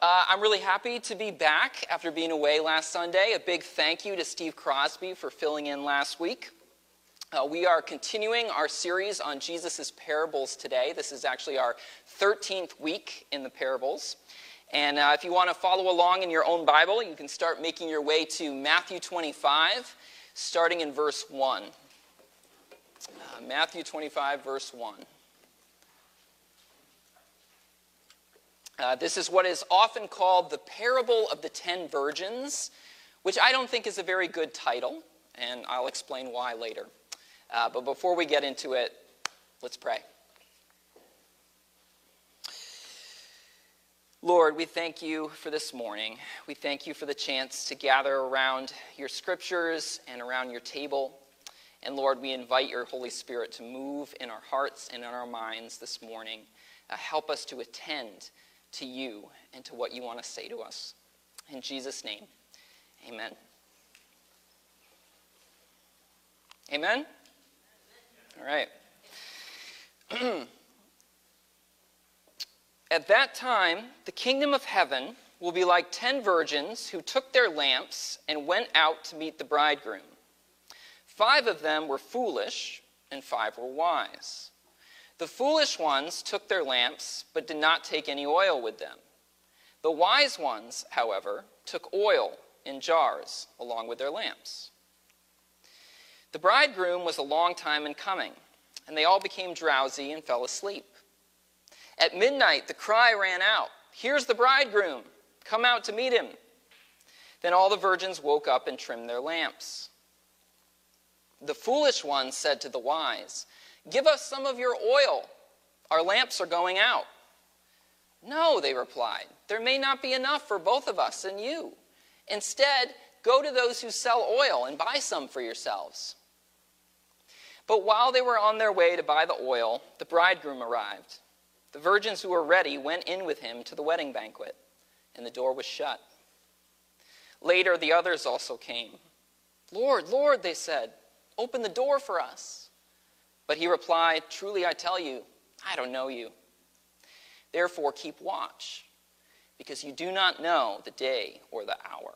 Uh, I'm really happy to be back after being away last Sunday. A big thank you to Steve Crosby for filling in last week. Uh, we are continuing our series on Jesus' parables today. This is actually our 13th week in the parables. And uh, if you want to follow along in your own Bible, you can start making your way to Matthew 25, starting in verse 1. Uh, Matthew 25, verse 1. Uh, this is what is often called the parable of the ten virgins, which I don't think is a very good title, and I'll explain why later. Uh, but before we get into it, let's pray. Lord, we thank you for this morning. We thank you for the chance to gather around your scriptures and around your table. And Lord, we invite your Holy Spirit to move in our hearts and in our minds this morning. Uh, help us to attend to you and to what you want to say to us. In Jesus' name, amen. Amen? All right. At that time, the kingdom of heaven will be like ten virgins who took their lamps and went out to meet the bridegroom. Five of them were foolish, and five were wise. The foolish ones took their lamps, but did not take any oil with them. The wise ones, however, took oil in jars along with their lamps. The bridegroom was a long time in coming, and they all became drowsy and fell asleep. At midnight, the cry ran out Here's the bridegroom! Come out to meet him! Then all the virgins woke up and trimmed their lamps. The foolish ones said to the wise, Give us some of your oil. Our lamps are going out. No, they replied. There may not be enough for both of us and you. Instead, go to those who sell oil and buy some for yourselves. But while they were on their way to buy the oil, the bridegroom arrived. The virgins who were ready went in with him to the wedding banquet, and the door was shut. Later, the others also came. Lord, Lord, they said, open the door for us. But he replied, Truly I tell you, I don't know you. Therefore, keep watch, because you do not know the day or the hour.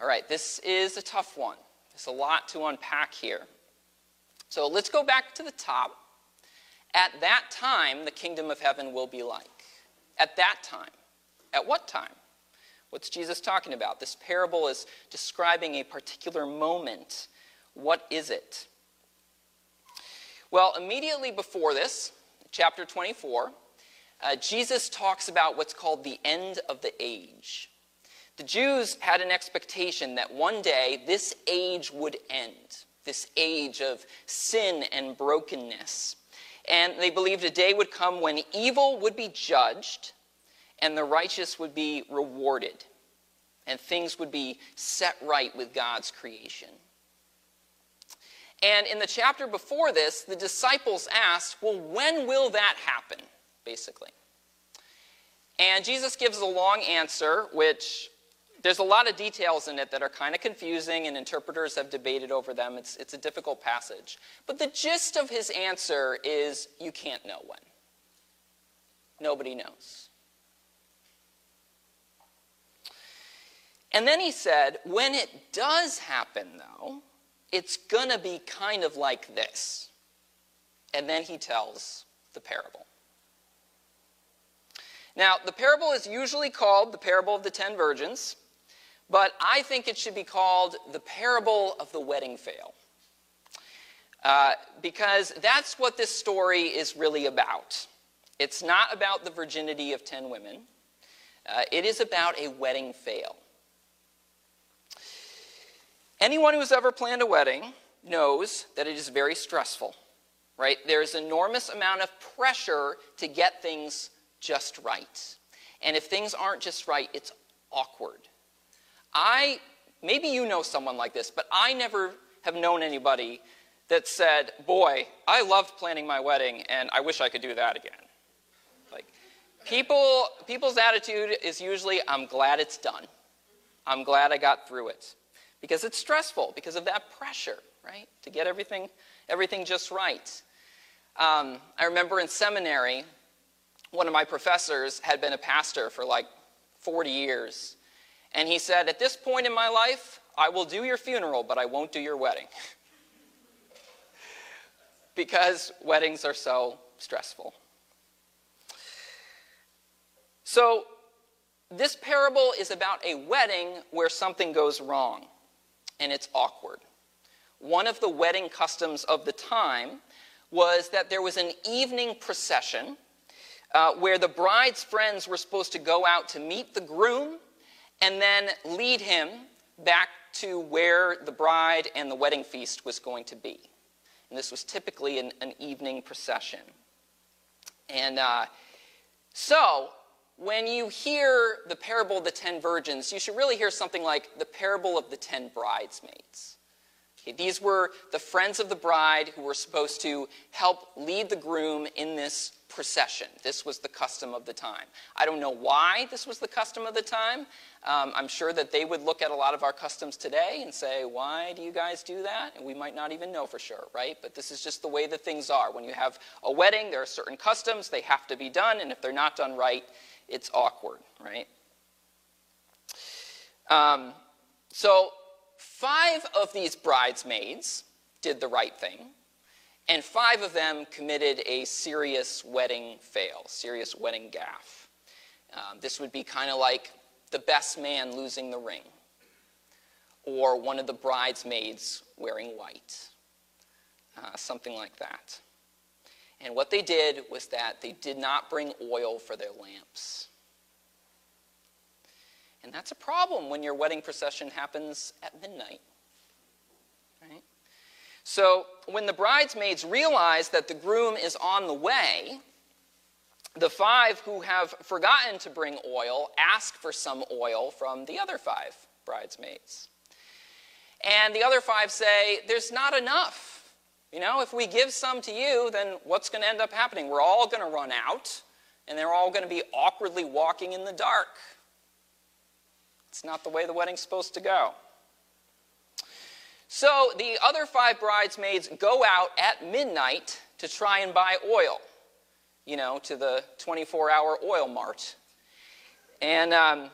All right, this is a tough one. There's a lot to unpack here. So let's go back to the top. At that time, the kingdom of heaven will be like. At that time. At what time? What's Jesus talking about? This parable is describing a particular moment what is it? Well, immediately before this, chapter 24, uh, Jesus talks about what's called the end of the age. The Jews had an expectation that one day this age would end, this age of sin and brokenness. And they believed a day would come when evil would be judged and the righteous would be rewarded, and things would be set right with God's creation. And in the chapter before this, the disciples asked, Well, when will that happen? Basically. And Jesus gives a long answer, which there's a lot of details in it that are kind of confusing, and interpreters have debated over them. It's, it's a difficult passage. But the gist of his answer is you can't know when. Nobody knows. And then he said, when it does happen, though, it's going to be kind of like this. And then he tells the parable. Now, the parable is usually called the parable of the ten virgins, but I think it should be called the parable of the wedding veil. Uh, because that's what this story is really about. It's not about the virginity of ten women, uh, it is about a wedding veil. Anyone who's ever planned a wedding knows that it is very stressful, right? There's enormous amount of pressure to get things just right. And if things aren't just right, it's awkward. I, maybe you know someone like this, but I never have known anybody that said, Boy, I loved planning my wedding and I wish I could do that again. Like, people, people's attitude is usually, I'm glad it's done. I'm glad I got through it because it's stressful because of that pressure, right? To get everything, everything just right. Um, I remember in seminary, one of my professors had been a pastor for like 40 years. And he said, At this point in my life, I will do your funeral, but I won't do your wedding. because weddings are so stressful. So, this parable is about a wedding where something goes wrong and it's awkward. One of the wedding customs of the time was that there was an evening procession uh, where the bride's friends were supposed to go out to meet the groom and then lead him back to where the bride and the wedding feast was going to be. And this was typically an, an evening procession. And uh, so, when you hear the parable of the ten virgins, you should really hear something like the parable of the ten bridesmaids. Okay, these were the friends of the bride who were supposed to help lead the groom in this procession. This was the custom of the time. I don't know why this was the custom of the time. Um, I'm sure that they would look at a lot of our customs today and say, Why do you guys do that? And we might not even know for sure, right? But this is just the way that things are. When you have a wedding, there are certain customs, they have to be done, and if they're not done right, it's awkward, right? Um, so, five of these bridesmaids did the right thing, and five of them committed a serious wedding fail, serious wedding gaffe. Um, this would be kind of like the best man losing the ring, or one of the bridesmaids wearing white, uh, something like that. And what they did was that they did not bring oil for their lamps. And that's a problem when your wedding procession happens at midnight. Right? So, when the bridesmaids realize that the groom is on the way, the five who have forgotten to bring oil ask for some oil from the other five bridesmaids. And the other five say, There's not enough. You know, if we give some to you, then what's going to end up happening? We're all going to run out, and they're all going to be awkwardly walking in the dark. It's not the way the wedding's supposed to go. So the other five bridesmaids go out at midnight to try and buy oil, you know, to the 24 hour oil mart. And um,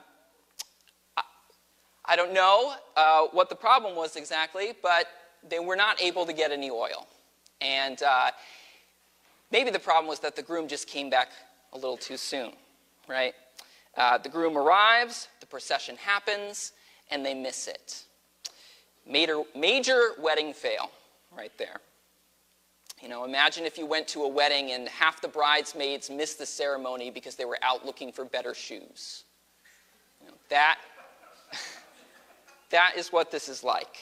I don't know uh, what the problem was exactly, but they were not able to get any oil. And uh, maybe the problem was that the groom just came back a little too soon, right? Uh, the groom arrives, the procession happens, and they miss it. Major, major wedding fail right there. You know, imagine if you went to a wedding and half the bridesmaids missed the ceremony because they were out looking for better shoes. You know, that, that is what this is like.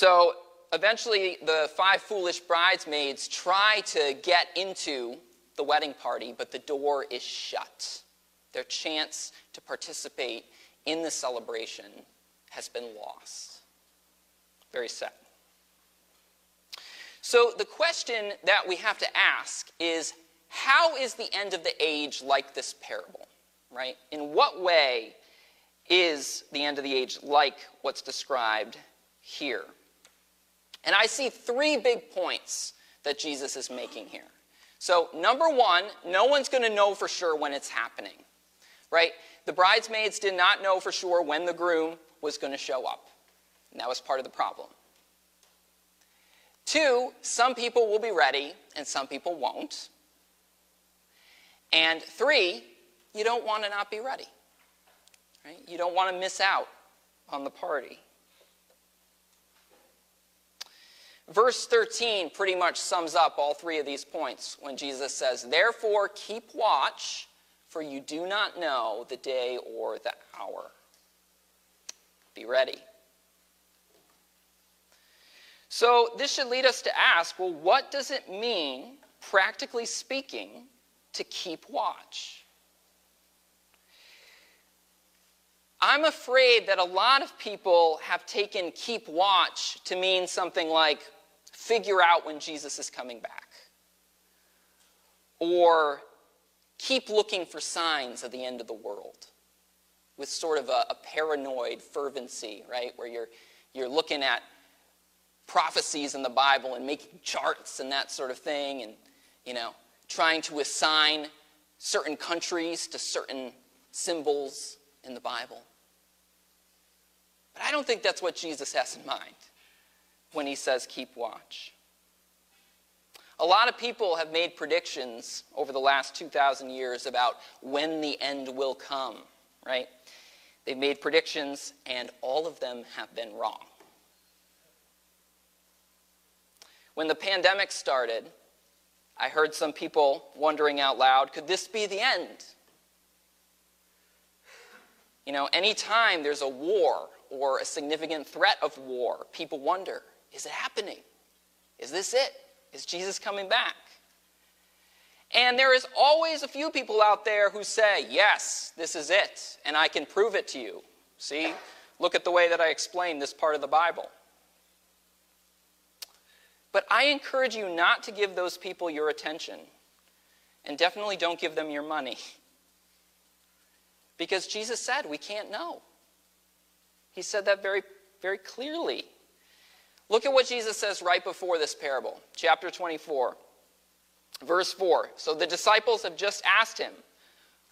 So eventually, the five foolish bridesmaids try to get into the wedding party, but the door is shut. Their chance to participate in the celebration has been lost. Very sad. So, the question that we have to ask is how is the end of the age like this parable? Right? In what way is the end of the age like what's described here? And I see three big points that Jesus is making here. So, number one, no one's going to know for sure when it's happening, right? The bridesmaids did not know for sure when the groom was going to show up. And that was part of the problem. Two, some people will be ready and some people won't. And three, you don't want to not be ready. Right? You don't want to miss out on the party. Verse 13 pretty much sums up all three of these points when Jesus says, Therefore, keep watch, for you do not know the day or the hour. Be ready. So, this should lead us to ask well, what does it mean, practically speaking, to keep watch? I'm afraid that a lot of people have taken keep watch to mean something like figure out when Jesus is coming back. Or keep looking for signs of the end of the world with sort of a, a paranoid fervency, right? Where you're, you're looking at prophecies in the Bible and making charts and that sort of thing and, you know, trying to assign certain countries to certain symbols in the Bible. But I don't think that's what Jesus has in mind when he says keep watch. A lot of people have made predictions over the last 2,000 years about when the end will come, right? They've made predictions, and all of them have been wrong. When the pandemic started, I heard some people wondering out loud could this be the end? You know, anytime there's a war or a significant threat of war, people wonder is it happening? Is this it? Is Jesus coming back? And there is always a few people out there who say, Yes, this is it, and I can prove it to you. See, look at the way that I explained this part of the Bible. But I encourage you not to give those people your attention, and definitely don't give them your money. Because Jesus said we can't know. He said that very, very clearly. Look at what Jesus says right before this parable, chapter 24, verse 4. So the disciples have just asked him,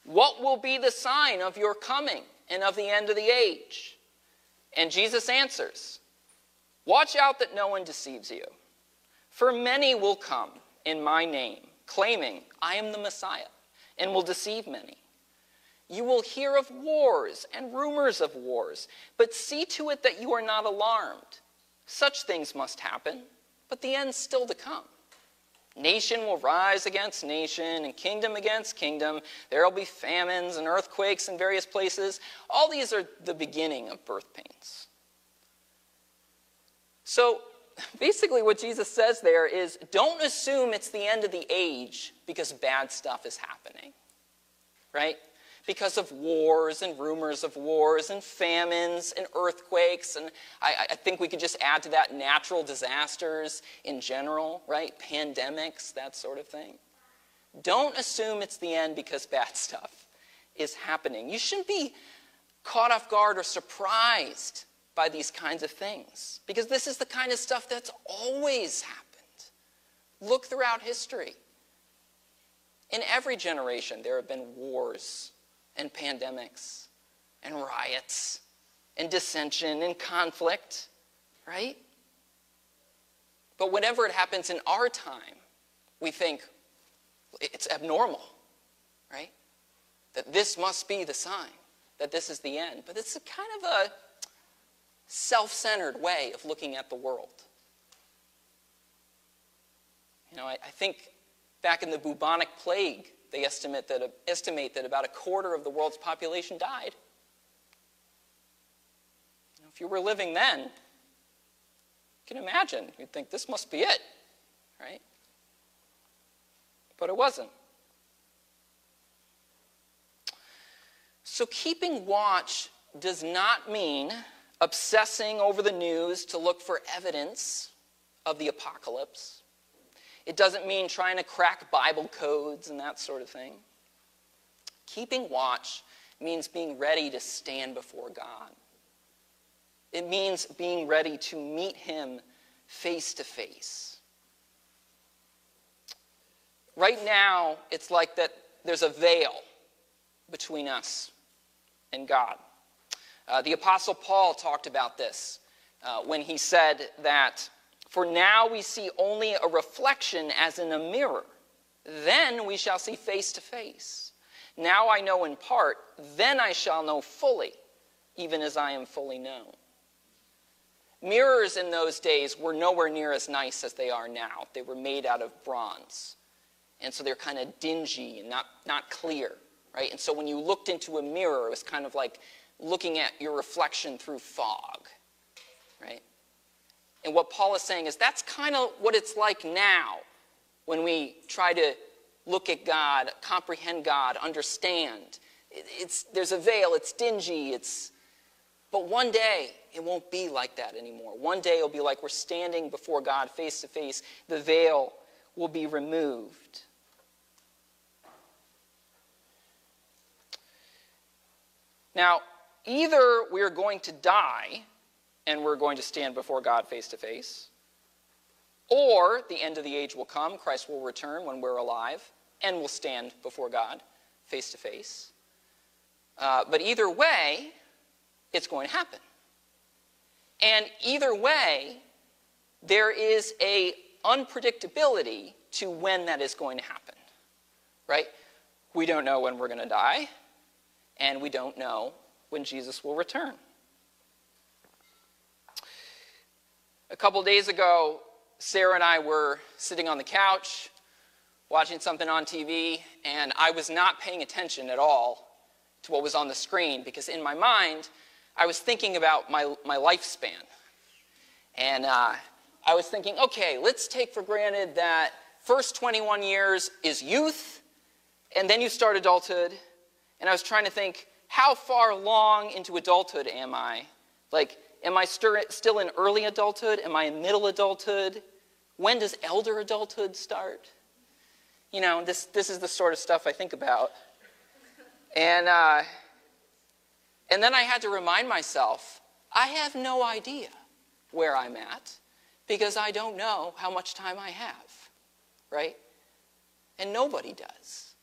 What will be the sign of your coming and of the end of the age? And Jesus answers, Watch out that no one deceives you. For many will come in my name, claiming, I am the Messiah, and will deceive many. You will hear of wars and rumors of wars, but see to it that you are not alarmed. Such things must happen, but the end's still to come. Nation will rise against nation and kingdom against kingdom. There will be famines and earthquakes in various places. All these are the beginning of birth pains. So basically, what Jesus says there is don't assume it's the end of the age because bad stuff is happening. Right? Because of wars and rumors of wars and famines and earthquakes. And I, I, think we could just add to that natural disasters in general, right? Pandemics, that sort of thing. Don't assume it's the end because bad stuff is happening. You shouldn't be caught off guard or surprised by these kinds of things because this is the kind of stuff that's always happened. Look throughout history. In every generation, there have been wars and pandemics and riots and dissension and conflict, right? But whenever it happens in our time, we think it's abnormal, right? That this must be the sign, that this is the end. But it's a kind of a self centered way of looking at the world. You know, I, I think back in the bubonic plague, they estimate that, estimate that about a quarter of the world's population died. if you were living then, you can imagine, you'd think this must be it, right? But it wasn't. So keeping watch does not mean obsessing over the news to look for evidence of the apocalypse. It doesn't mean trying to crack Bible codes and that sort of thing. Keeping watch means being ready to stand before God. It means being ready to meet Him face to face. Right now, it's like that there's a veil between us and God. Uh, the Apostle Paul talked about this uh, when he said that for now we see only a reflection as in a mirror. Then we shall see face to face. Now I know in part, then I shall know fully, even as I am fully known. Mirrors in those days were nowhere near as nice as they are now. They were made out of bronze. And so they're kind of dingy and not, not clear, right? And so when you looked into a mirror, it was kind of like looking at your reflection through fog, right? And what Paul is saying is that's kind of what it's like now when we try to look at God, comprehend God, understand. It's, there's a veil, it's dingy, it's, but one day it won't be like that anymore. One day it'll be like we're standing before God face to face. The veil will be removed. Now, either we're going to die and we're going to stand before God face to face, Or the end of the age will come, Christ will return when we're alive, and we'll stand before God face to face. But either way, it's going to happen. And either way, there is a unpredictability to when that is going to happen. Right? We don't know when we're going to die, and we don't know when Jesus will return. Couple days ago, Sarah and I were sitting on the couch watching something on TV, and I was not paying attention at all to what was on the screen because in my mind, I was thinking about my, my lifespan. And uh, I was thinking, okay, let's take for granted that first 21 years is youth, and then you start adulthood. And I was trying to think, how far long into adulthood am I? Like, am I still in early adulthood? Am I in middle adulthood? When does elder adulthood start? You know, this, this is the sort of stuff I think about. And, uh, and then I had to remind myself I have no idea where I'm at because I don't know how much time I have, right? And nobody does.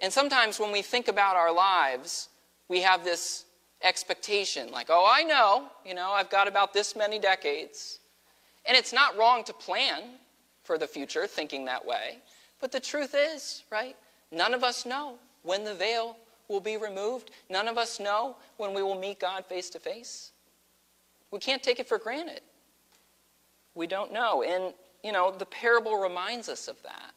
And sometimes when we think about our lives, we have this expectation like, oh, I know, you know, I've got about this many decades. And it's not wrong to plan for the future thinking that way. But the truth is, right, none of us know when the veil will be removed. None of us know when we will meet God face to face. We can't take it for granted. We don't know. And, you know, the parable reminds us of that.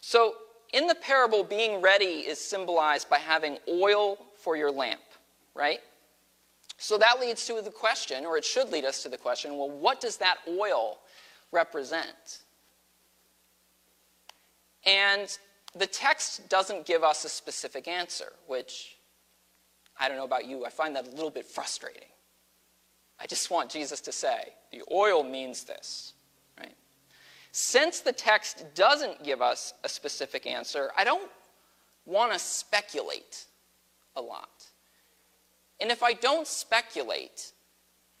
So, in the parable, being ready is symbolized by having oil for your lamp, right? So that leads to the question, or it should lead us to the question well, what does that oil represent? And the text doesn't give us a specific answer, which I don't know about you, I find that a little bit frustrating. I just want Jesus to say, the oil means this? Since the text doesn't give us a specific answer, I don't want to speculate a lot. And if I don't speculate,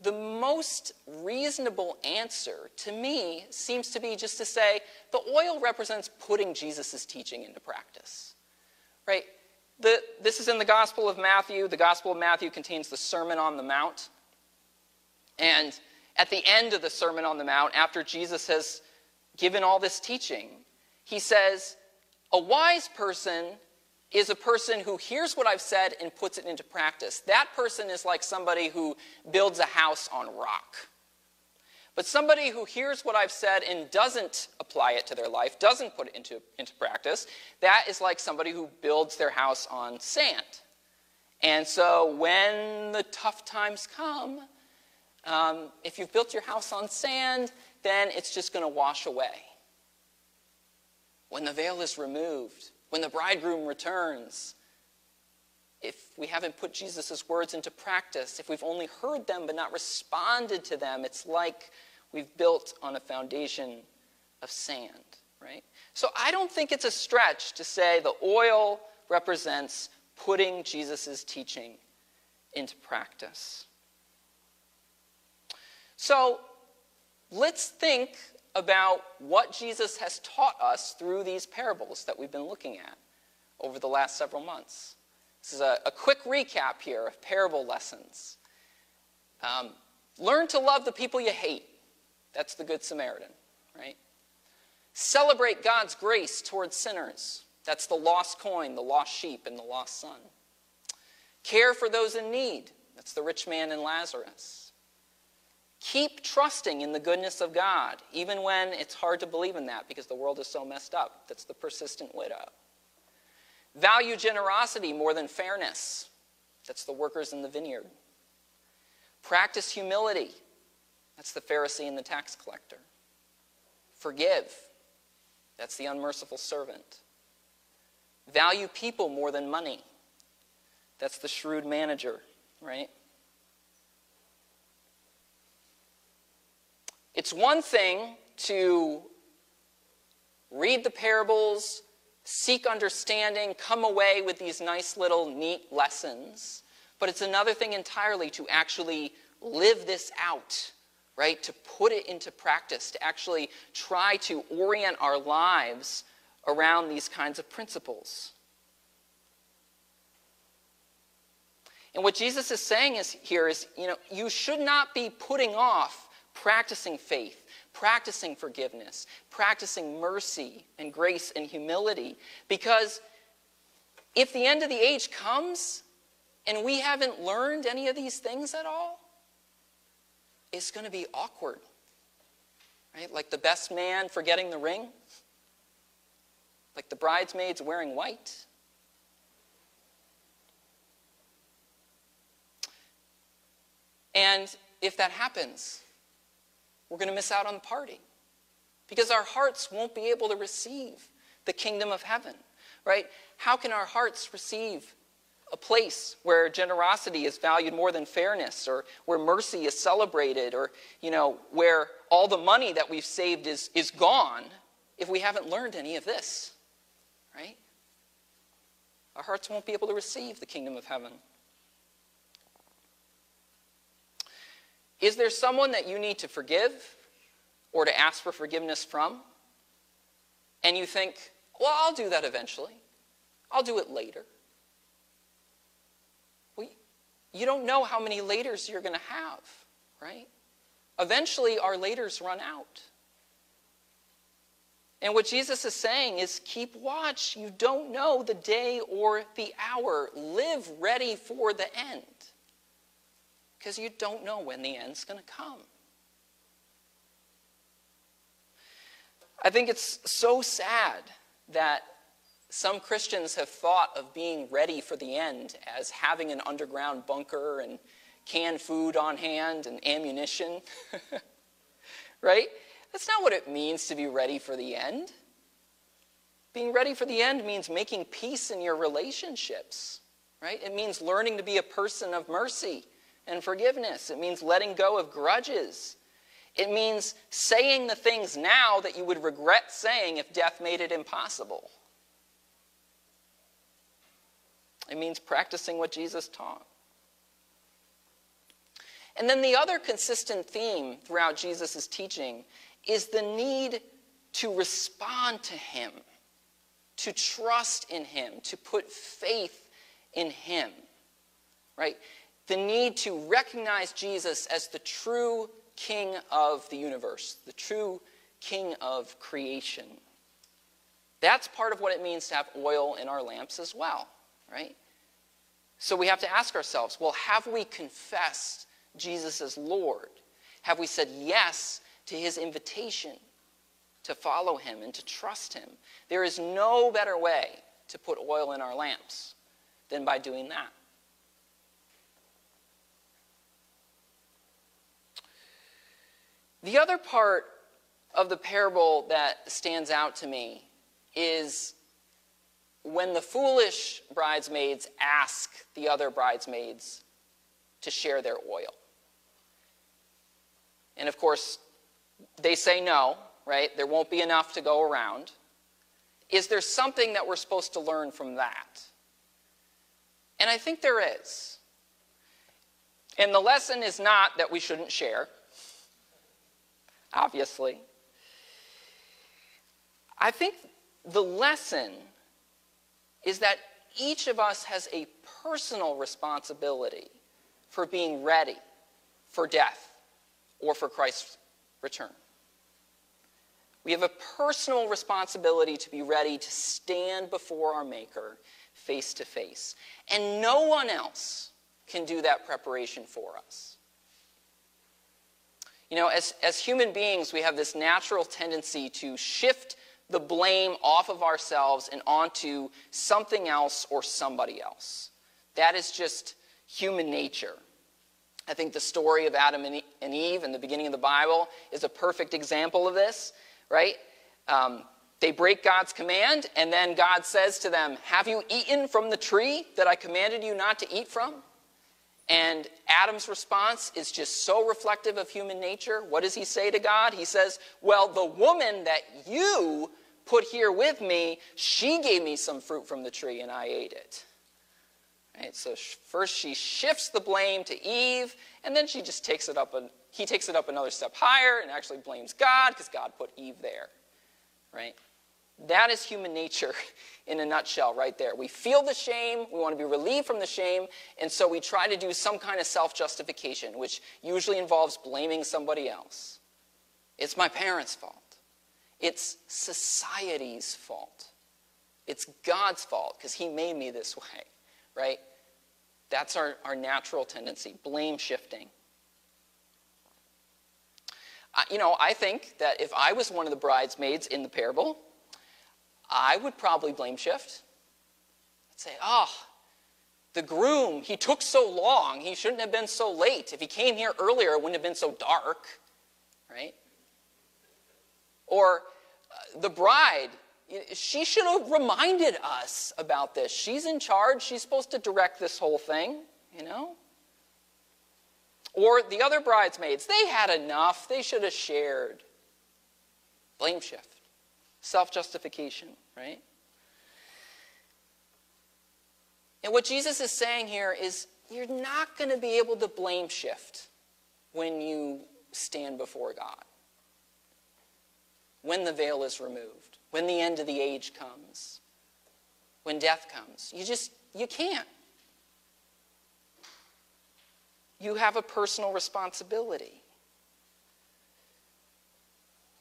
the most reasonable answer to me seems to be just to say the oil represents putting Jesus' teaching into practice. Right? The, this is in the Gospel of Matthew. The Gospel of Matthew contains the Sermon on the Mount. And at the end of the Sermon on the Mount, after Jesus has given all this teaching, he says, A wise person is a person who hears what I've said and puts it into practice. That person is like somebody who builds a house on rock. But somebody who hears what I've said and doesn't apply it to their life, doesn't put it into, into practice, that is like somebody who builds their house on sand. And so when the tough times come, um, if you've built your house on sand, then it's just going to wash away. When the veil is removed, when the bridegroom returns, if we haven't put Jesus' words into practice, if we've only heard them but not responded to them, it's like we've built on a foundation of sand, right? So I don't think it's a stretch to say the oil represents putting Jesus' teaching into practice. So let's think about what Jesus has taught us through these parables that we've been looking at over the last several months. This is a, a quick recap here of parable lessons. Um, learn to love the people you hate. That's the Good Samaritan, right? Celebrate God's grace towards sinners. That's the lost coin, the lost sheep, and the lost son. Care for those in need. That's the rich man and Lazarus. Keep trusting in the goodness of God, even when it's hard to believe in that because the world is so messed up. That's the persistent widow. Value generosity more than fairness. That's the workers in the vineyard. Practice humility. That's the Pharisee and the tax collector. Forgive. That's the unmerciful servant. Value people more than money. That's the shrewd manager, right? It's one thing to read the parables, seek understanding, come away with these nice little neat lessons, but it's another thing entirely to actually live this out right? To put it into practice, to actually try to orient our lives around these kinds of principles. And what Jesus is saying is here is, you know, you should not be putting off practicing faith, practicing forgiveness, practicing mercy and grace and humility because if the end of the age comes and we haven't learned any of these things at all, it's going to be awkward. Right? Like the best man forgetting the ring, like the bridesmaids wearing white. And if that happens, we're going to miss out on the party because our hearts won't be able to receive the kingdom of heaven, right? How can our hearts receive a place where generosity is valued more than fairness or where mercy is celebrated or, you know, where all the money that we've saved is, is gone if we haven't learned any of this, right? Our hearts won't be able to receive the kingdom of heaven. Is there someone that you need to forgive or to ask for forgiveness from? And you think, well, I'll do that eventually. I'll do it later. Well, you don't know how many laters you're going to have, right? Eventually, our laters run out. And what Jesus is saying is keep watch. You don't know the day or the hour. Live ready for the end because you don't know when the end's going to come. I think it's so sad that some Christians have thought of being ready for the end as having an underground bunker and canned food on hand and ammunition. right? That's not what it means to be ready for the end. Being ready for the end means making peace in your relationships, right? It means learning to be a person of mercy and forgiveness. It means letting go of grudges. It means saying the things now that you would regret saying if death made it impossible. It means practicing what Jesus taught. And then the other consistent theme throughout Jesus' teaching is the need to respond to Him, to trust in Him, to put faith in Him. Right? The need to recognize Jesus as the true king of the universe, the true king of creation. That's part of what it means to have oil in our lamps as well, right? So we have to ask ourselves well, have we confessed Jesus as Lord? Have we said yes to his invitation to follow him and to trust him? There is no better way to put oil in our lamps than by doing that. The other part of the parable that stands out to me is when the foolish bridesmaids ask the other bridesmaids to share their oil. And of course, they say no, right? There won't be enough to go around. Is there something that we're supposed to learn from that? And I think there is. And the lesson is not that we shouldn't share obviously. I think the lesson is that each of us has a personal responsibility for being ready for death or for Christ's return. We have a personal responsibility to be ready to stand before our Maker face to face. And no one else can do that preparation for us. You know, as, as human beings, we have this natural tendency to shift the blame off of ourselves and onto something else or somebody else. That is just human nature. I think the story of Adam and Eve in the beginning of the Bible is a perfect example of this, right? Um, they break God's command, and then God says to them, Have you eaten from the tree that I commanded you not to eat from? And Adam's response is just so reflective of human nature. What does he say to God? He says, Well, the woman that you put here with me, she gave me some fruit from the tree and I ate it. Right, so first she shifts the blame to Eve, and then she just takes it up a, he takes it up another step higher and actually blames God because God put Eve there, right? That is human nature in a nutshell, right there. We feel the shame, we want to be relieved from the shame, and so we try to do some kind of self justification, which usually involves blaming somebody else. It's my parents' fault, it's society's fault, it's God's fault because He made me this way, right? That's our, our natural tendency blame shifting. you know, I think that if I was one of the bridesmaids in the parable, I would probably blame shift. I'd say, oh, the groom, he took so long. He shouldn't have been so late. If he came here earlier, it wouldn't have been so dark, right? Or uh, the bride, she should have reminded us about this. She's in charge. She's supposed to direct this whole thing, you know? Or the other bridesmaids, they had enough. They should have shared. Blame shift. Self justification, right? And what Jesus is saying here is you're not going to be able to blame shift when you stand before God. When the veil is removed, when the end of the age comes, when death comes. You just, you can't. You have a personal responsibility.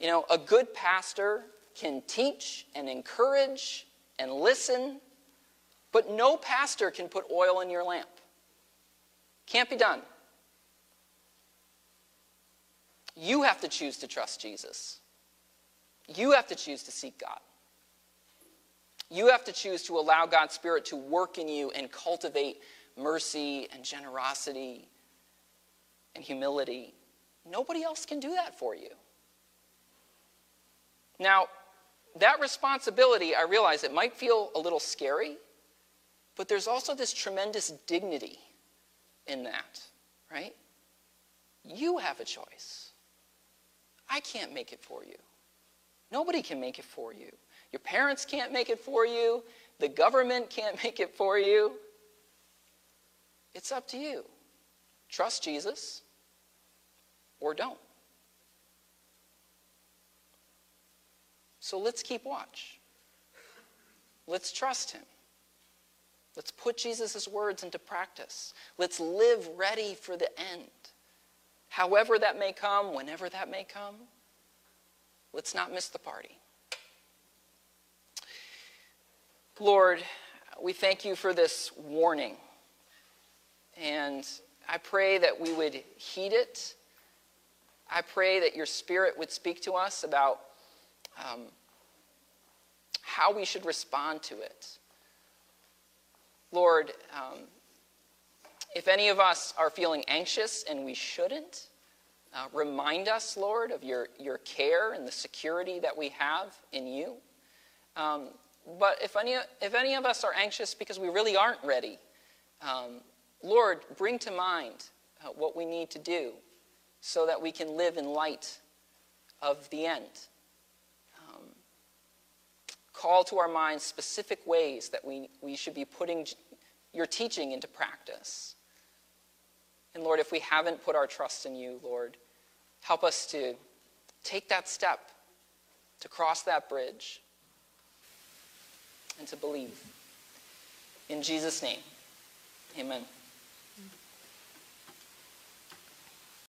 You know, a good pastor can teach and encourage and listen, but no pastor can put oil in your lamp. Can't be done. You have to choose to trust Jesus. You have to choose to seek God. You have to choose to allow God's Spirit to work in you and cultivate mercy and generosity and humility. Nobody else can do that for you. Now, that responsibility, I realize it might feel a little scary, but there's also this tremendous dignity in that, right? You have a choice. I can't make it for you. Nobody can make it for you. Your parents can't make it for you. The government can't make it for you. It's up to you. Trust Jesus or don't. So let's keep watch. Let's trust him. Let's put Jesus' words into practice. Let's live ready for the end. However that may come, whenever that may come, let's not miss the party. Lord, we thank you for this warning. And I pray that we would heed it. I pray that your spirit would speak to us about um, how we should respond to it. Lord, um, if any of us are feeling anxious and we shouldn't, uh, remind us, Lord, of your, your care and the security that we have in you. Um, but if any, if any of us are anxious because we really aren't ready, um, Lord, bring to mind uh, what we need to do so that we can live in light of the end call to our minds specific ways that we, we should be putting your teaching into practice. And Lord, if we haven't put our trust in you, Lord, help us to take that step, to cross that bridge, and to believe. In Jesus' name, amen.